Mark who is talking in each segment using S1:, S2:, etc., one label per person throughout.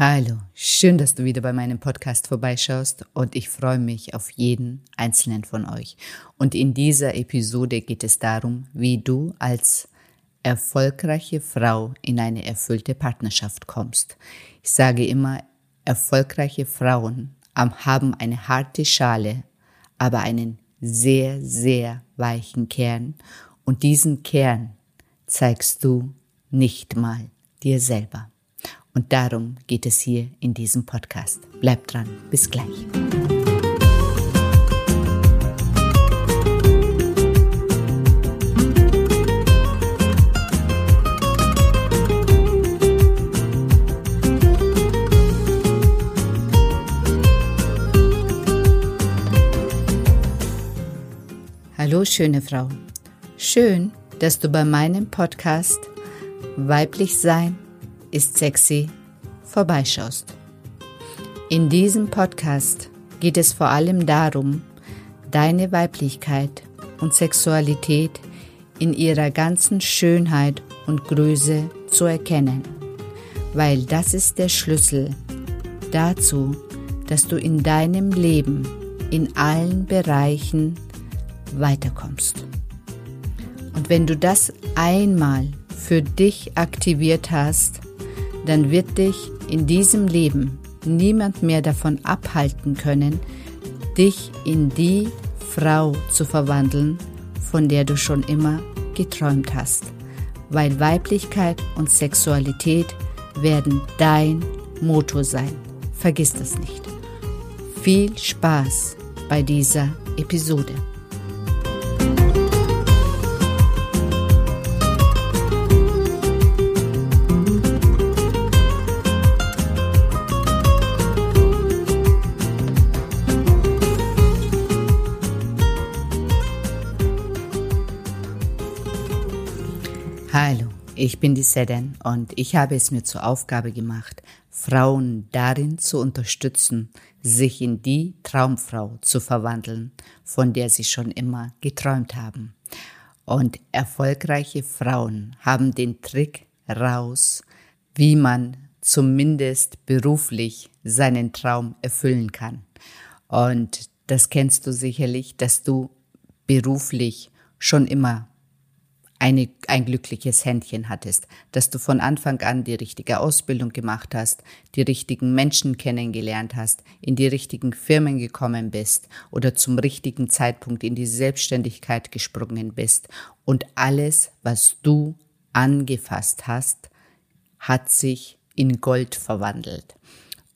S1: Hallo, schön, dass du wieder bei meinem Podcast vorbeischaust und ich freue mich auf jeden einzelnen von euch. Und in dieser Episode geht es darum, wie du als erfolgreiche Frau in eine erfüllte Partnerschaft kommst. Ich sage immer, erfolgreiche Frauen haben eine harte Schale, aber einen sehr, sehr weichen Kern und diesen Kern zeigst du nicht mal dir selber. Und darum geht es hier in diesem Podcast. Bleib dran. Bis gleich. Hallo schöne Frau. Schön, dass du bei meinem Podcast Weiblich Sein ist sexy vorbeischaust. In diesem Podcast geht es vor allem darum, deine Weiblichkeit und Sexualität in ihrer ganzen Schönheit und Größe zu erkennen, weil das ist der Schlüssel dazu, dass du in deinem Leben in allen Bereichen weiterkommst. Und wenn du das einmal für dich aktiviert hast, dann wird dich in diesem Leben niemand mehr davon abhalten können, dich in die Frau zu verwandeln, von der du schon immer geträumt hast. Weil Weiblichkeit und Sexualität werden dein Motto sein. Vergiss das nicht. Viel Spaß bei dieser Episode. Ich bin die Seden und ich habe es mir zur Aufgabe gemacht, Frauen darin zu unterstützen, sich in die Traumfrau zu verwandeln, von der sie schon immer geträumt haben. Und erfolgreiche Frauen haben den Trick raus, wie man zumindest beruflich seinen Traum erfüllen kann. Und das kennst du sicherlich, dass du beruflich schon immer eine, ein glückliches Händchen hattest, dass du von Anfang an die richtige Ausbildung gemacht hast, die richtigen Menschen kennengelernt hast, in die richtigen Firmen gekommen bist oder zum richtigen Zeitpunkt in die Selbstständigkeit gesprungen bist und alles, was du angefasst hast, hat sich in Gold verwandelt.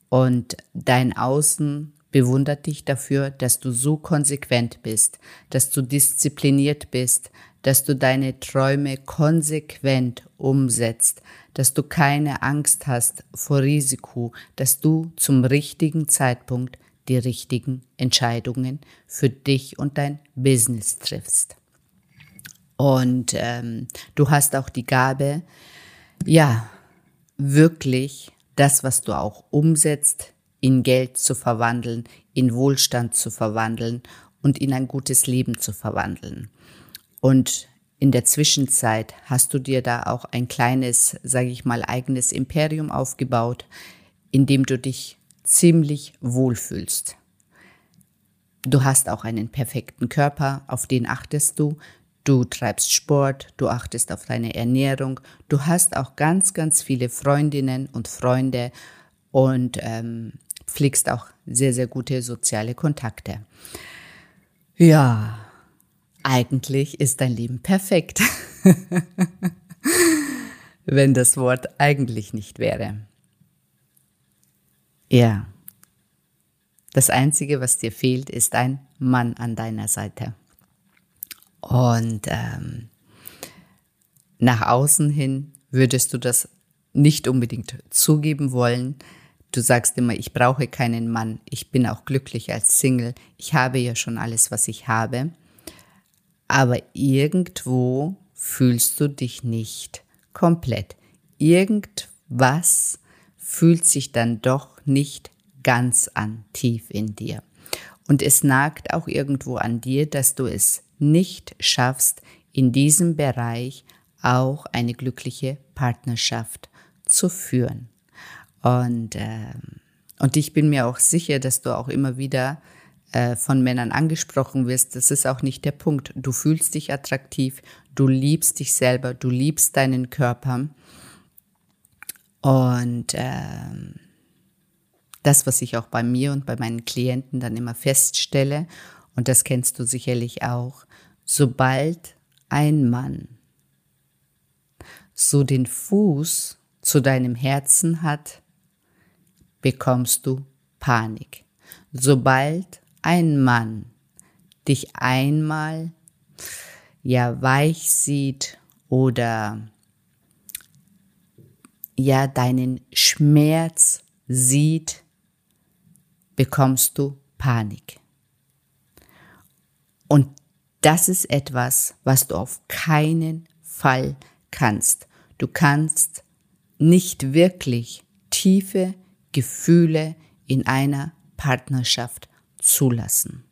S1: Und dein Außen bewundert dich dafür, dass du so konsequent bist, dass du diszipliniert bist, dass du deine Träume konsequent umsetzt, dass du keine Angst hast vor Risiko, dass du zum richtigen Zeitpunkt die richtigen Entscheidungen für dich und dein Business triffst. Und ähm, du hast auch die Gabe, ja, wirklich das, was du auch umsetzt, in Geld zu verwandeln, in Wohlstand zu verwandeln und in ein gutes Leben zu verwandeln. Und in der Zwischenzeit hast du dir da auch ein kleines, sage ich mal, eigenes Imperium aufgebaut, in dem du dich ziemlich wohlfühlst. Du hast auch einen perfekten Körper, auf den achtest du. Du treibst Sport, du achtest auf deine Ernährung, du hast auch ganz, ganz viele Freundinnen und Freunde und ähm, pflegst auch sehr, sehr gute soziale Kontakte. Ja, eigentlich ist dein Leben perfekt. Wenn das Wort eigentlich nicht wäre. Ja. Das Einzige, was dir fehlt, ist ein Mann an deiner Seite. Und ähm, nach außen hin würdest du das nicht unbedingt zugeben wollen. Du sagst immer, ich brauche keinen Mann, ich bin auch glücklich als Single, ich habe ja schon alles, was ich habe aber irgendwo fühlst du dich nicht komplett. Irgendwas fühlt sich dann doch nicht ganz an, tief in dir. Und es nagt auch irgendwo an dir, dass du es nicht schaffst, in diesem Bereich auch eine glückliche Partnerschaft zu führen. Und, äh, und ich bin mir auch sicher, dass du auch immer wieder äh, von Männern angesprochen wirst. Das ist auch nicht der Punkt. Du fühlst dich attraktiv, du liebst dich selber, du liebst deinen Körper. Und äh, das, was ich auch bei mir und bei meinen Klienten dann immer feststelle, und das kennst du sicherlich auch, sobald ein Mann so den Fuß zu deinem Herzen hat, bekommst du Panik. Sobald ein Mann dich einmal ja weich sieht oder ja deinen Schmerz sieht, bekommst du Panik. Und das ist etwas, was du auf keinen Fall kannst. Du kannst nicht wirklich tiefe Gefühle in einer Partnerschaft zulassen.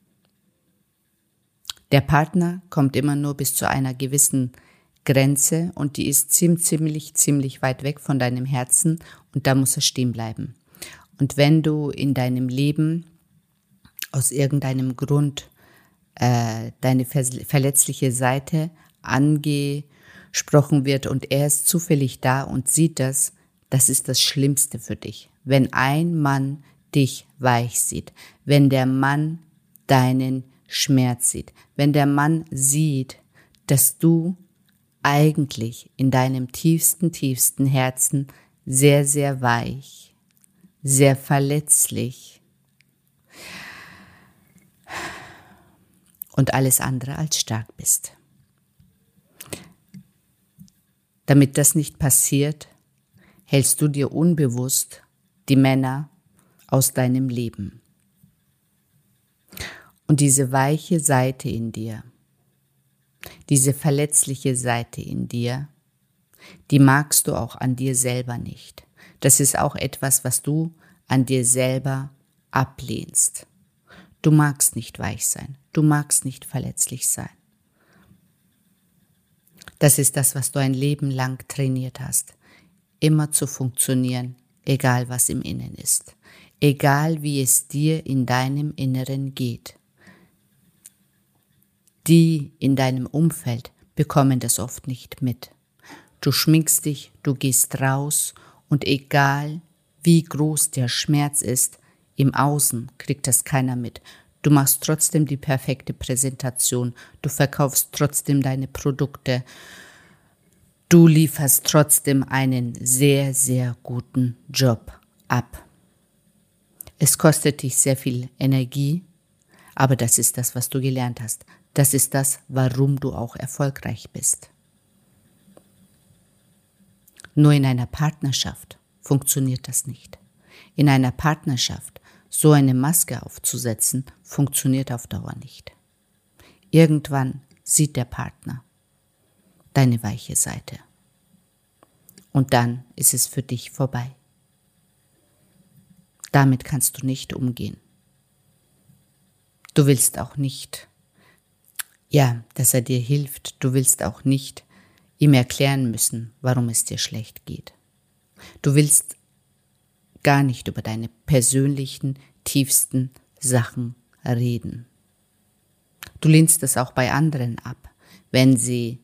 S1: Der Partner kommt immer nur bis zu einer gewissen Grenze und die ist ziemlich, ziemlich, ziemlich weit weg von deinem Herzen und da muss er stehen bleiben. Und wenn du in deinem Leben aus irgendeinem Grund äh, deine verletzliche Seite angesprochen wird und er ist zufällig da und sieht das, das ist das Schlimmste für dich. Wenn ein Mann dich weich sieht, wenn der Mann deinen Schmerz sieht, wenn der Mann sieht, dass du eigentlich in deinem tiefsten, tiefsten Herzen sehr, sehr weich, sehr verletzlich und alles andere als stark bist. Damit das nicht passiert, hältst du dir unbewusst die Männer aus deinem Leben. Und diese weiche Seite in dir, diese verletzliche Seite in dir, die magst du auch an dir selber nicht. Das ist auch etwas, was du an dir selber ablehnst. Du magst nicht weich sein, du magst nicht verletzlich sein. Das ist das, was du ein Leben lang trainiert hast, immer zu funktionieren, egal was im Innen ist, egal wie es dir in deinem Inneren geht. Die in deinem Umfeld bekommen das oft nicht mit. Du schminkst dich, du gehst raus und egal wie groß der Schmerz ist, im Außen kriegt das keiner mit. Du machst trotzdem die perfekte Präsentation, du verkaufst trotzdem deine Produkte, du lieferst trotzdem einen sehr, sehr guten Job ab. Es kostet dich sehr viel Energie, aber das ist das, was du gelernt hast. Das ist das, warum du auch erfolgreich bist. Nur in einer Partnerschaft funktioniert das nicht. In einer Partnerschaft so eine Maske aufzusetzen, funktioniert auf Dauer nicht. Irgendwann sieht der Partner deine weiche Seite. Und dann ist es für dich vorbei. Damit kannst du nicht umgehen. Du willst auch nicht, ja, dass er dir hilft. Du willst auch nicht ihm erklären müssen, warum es dir schlecht geht. Du willst gar nicht über deine persönlichen, tiefsten Sachen reden. Du lehnst es auch bei anderen ab, wenn sie,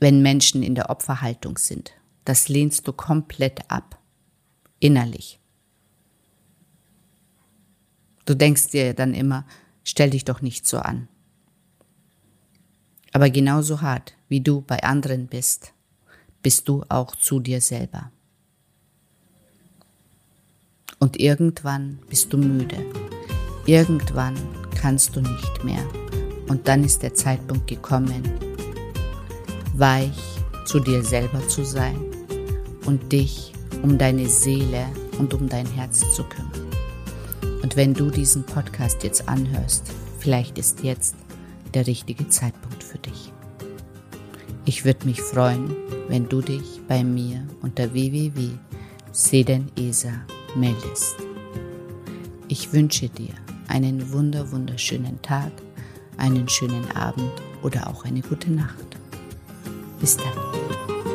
S1: wenn Menschen in der Opferhaltung sind. Das lehnst du komplett ab, innerlich. Du denkst dir dann immer, stell dich doch nicht so an. Aber genauso hart, wie du bei anderen bist, bist du auch zu dir selber. Und irgendwann bist du müde. Irgendwann kannst du nicht mehr. Und dann ist der Zeitpunkt gekommen, weich zu dir selber zu sein und dich um deine Seele und um dein Herz zu kümmern. Und wenn du diesen Podcast jetzt anhörst, vielleicht ist jetzt der richtige Zeitpunkt für dich. Ich würde mich freuen, wenn du dich bei mir unter www.sedenesa meldest. Ich wünsche dir einen wunder wunderschönen Tag, einen schönen Abend oder auch eine gute Nacht. Bis dann.